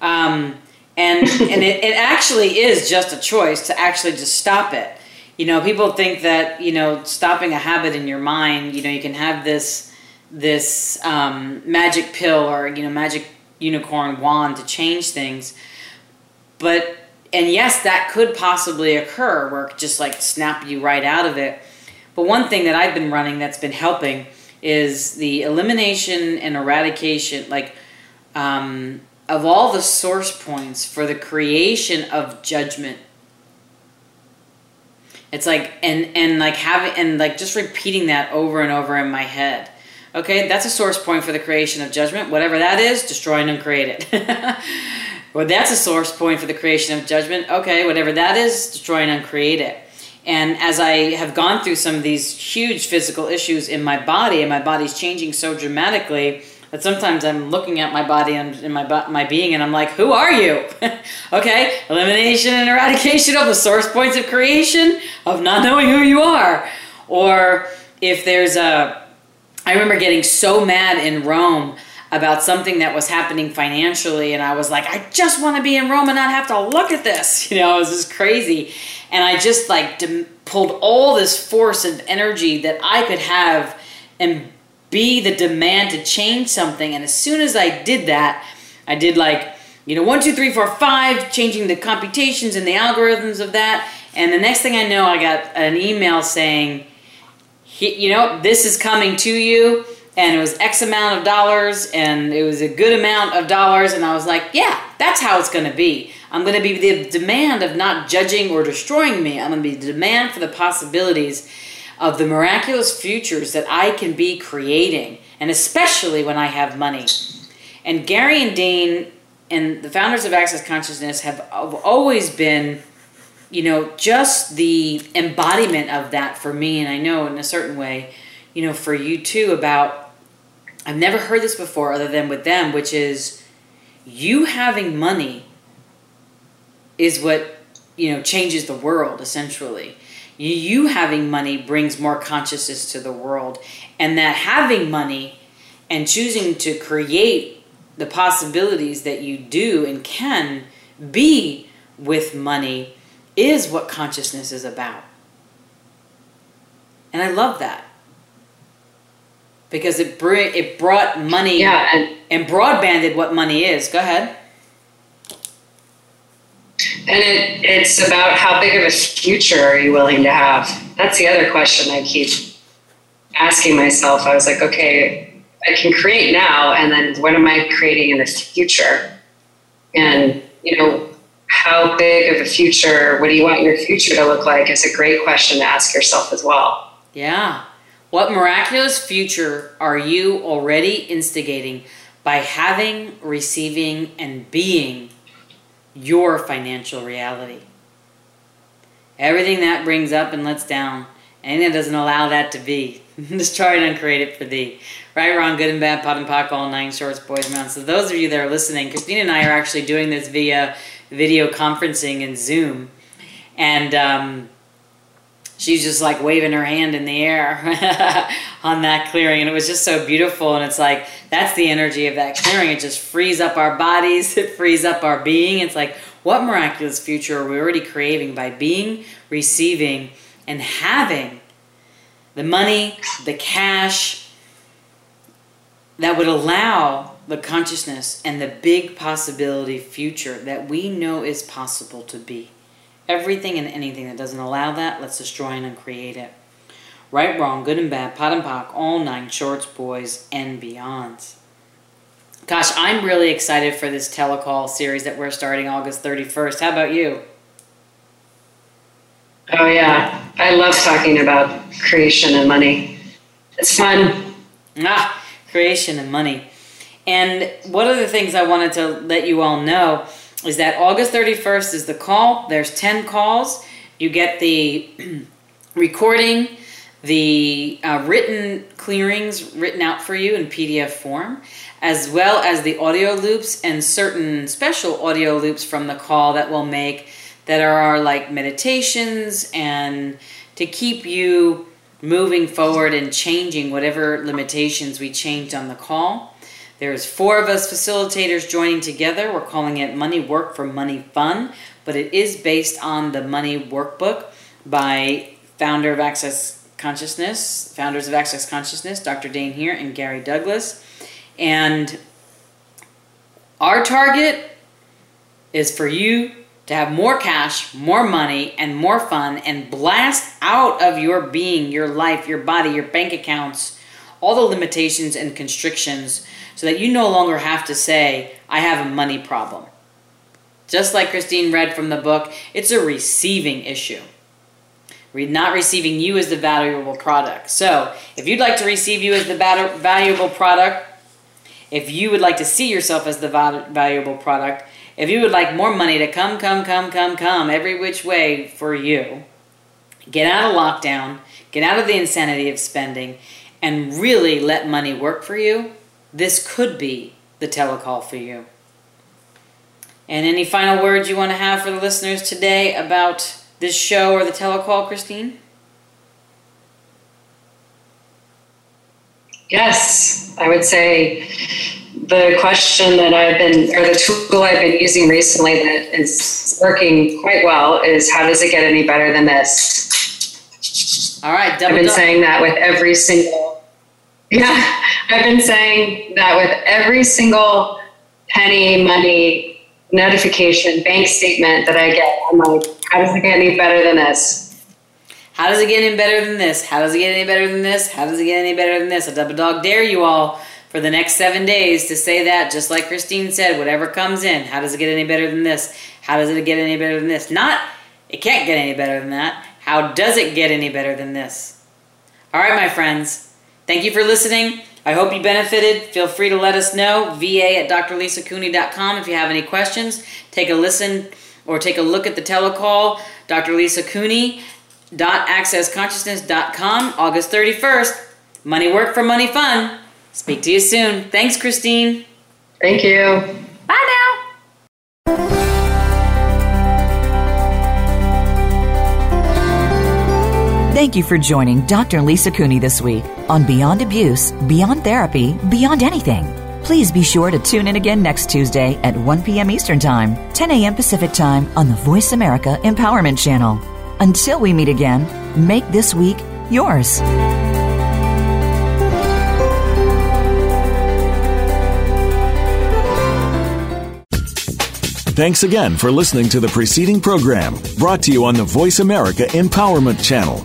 Um, and and it, it actually is just a choice to actually just stop it. You know, people think that you know stopping a habit in your mind. You know, you can have this this um, magic pill or you know magic unicorn wand to change things, but and yes, that could possibly occur where it just like snap you right out of it. But one thing that I've been running that's been helping is the elimination and eradication, like um, of all the source points for the creation of judgment. It's like and and like having and like just repeating that over and over in my head. Okay, that's a source point for the creation of judgment. Whatever that is, destroy and uncreate it. well, that's a source point for the creation of judgment. Okay, whatever that is, destroy and uncreate it. And as I have gone through some of these huge physical issues in my body, and my body's changing so dramatically that sometimes I'm looking at my body and my my being, and I'm like, "Who are you?" okay, elimination and eradication of the source points of creation of not knowing who you are, or if there's a I remember getting so mad in Rome about something that was happening financially, and I was like, I just want to be in Rome and not have to look at this. You know, it was just crazy. And I just like dem- pulled all this force and energy that I could have and be the demand to change something. And as soon as I did that, I did like, you know, one, two, three, four, five, changing the computations and the algorithms of that. And the next thing I know, I got an email saying, you know, this is coming to you, and it was X amount of dollars, and it was a good amount of dollars, and I was like, yeah, that's how it's going to be. I'm going to be the demand of not judging or destroying me. I'm going to be the demand for the possibilities of the miraculous futures that I can be creating, and especially when I have money. And Gary and Dean and the founders of Access Consciousness have have always been you know, just the embodiment of that for me, and I know in a certain way, you know, for you too, about I've never heard this before other than with them, which is you having money is what, you know, changes the world essentially. You, having money brings more consciousness to the world, and that having money and choosing to create the possibilities that you do and can be with money is what consciousness is about. And I love that. Because it br- it brought money Yeah, and and broadbanded what money is. Go ahead. And it, it's about how big of a future are you willing to have? That's the other question I keep asking myself. I was like, okay, I can create now, and then what am I creating in the future? And, you know, how big of a future, what do you want your future to look like is a great question to ask yourself as well. Yeah. What miraculous future are you already instigating by having, receiving, and being your financial reality? Everything that brings up and lets down, anything that doesn't allow that to be, just destroy and uncreate it for thee. Right, wrong, good and bad, POD and POC, all nine shorts, boys and mountains. So those of you that are listening, Christine and I are actually doing this via video conferencing and Zoom. And um, she's just like waving her hand in the air on that clearing and it was just so beautiful and it's like that's the energy of that clearing. It just frees up our bodies it frees up our being. It's like what miraculous future are we already craving by being receiving and having the money the cash that would allow the consciousness and the big possibility future that we know is possible to be Everything and anything that doesn't allow that, let's destroy and uncreate it. Right, wrong, good and bad, POD and POC, all nine shorts, boys, and beyonds. Gosh, I'm really excited for this telecall series that we're starting August 31st. How about you? Oh, yeah. I love talking about creation and money. It's fun. Ah, creation and money. And one of the things I wanted to let you all know is that August 31st is the call. There's 10 calls. You get the recording, the uh, written clearings written out for you in PDF form, as well as the audio loops and certain special audio loops from the call that we'll make that are like meditations and to keep you moving forward and changing whatever limitations we changed on the call. There's four of us facilitators joining together. We're calling it Money Work for Money Fun, but it is based on the Money Workbook by founder of Access Consciousness, founders of Access Consciousness, Dr. Dain Heer and Gary Douglas. And our target is for you to have more cash, more money, and more fun, and blast out of your being, your life, your body, your bank accounts, all the limitations and constrictions so that you no longer have to say, I have a money problem. Just like Christine read from the book, it's a receiving issue. Not receiving you as the valuable product. So, if you'd like to receive you as the valuable product, if you would like to see yourself as the valuable product, if you would like more money to come, come, come, come, come every which way for you, get out of lockdown, get out of the insanity of spending, and really let money work for you, this could be the telecall for you. And any final words you want to have for the listeners today about this show or the telecall, Christine? Yes, I would say the question that I've been, or the tool I've been using recently that is working quite well is how does it get any better than this? All right, I've been saying that with every single yeah, I've been saying that with every single penny, money, notification, bank statement that I get. I'm like, how does it get any better than this? How does it get any better than this? How does it get any better than this? How does it get any better than this? A double dog dare you all for the next seven days to say that, just like Christine said, whatever comes in, how does it get any better than this? How does it get any better than this? Not, it can't get any better than that. How does it get any better than this? All right, my friends. Thank you for listening. I hope you benefited. Feel free to let us know. VA at drlisacooney.com if you have any questions. Take a listen or take a look at the telecall. Dr. Lisa Cooney. accessconsciousness.com August 31st. Money work for money fun. Speak to you soon. Thanks, Christine. Thank you. Thank you for joining Dr. Lisa Cooney this week on Beyond Abuse, Beyond Therapy, Beyond Anything. Please be sure to tune in again next Tuesday at 1 p.m. Eastern Time, 10 a.m. Pacific Time on the Voice America Empowerment Channel. Until we meet again, make this week yours. Thanks again for listening to the preceding program brought to you on the Voice America Empowerment Channel.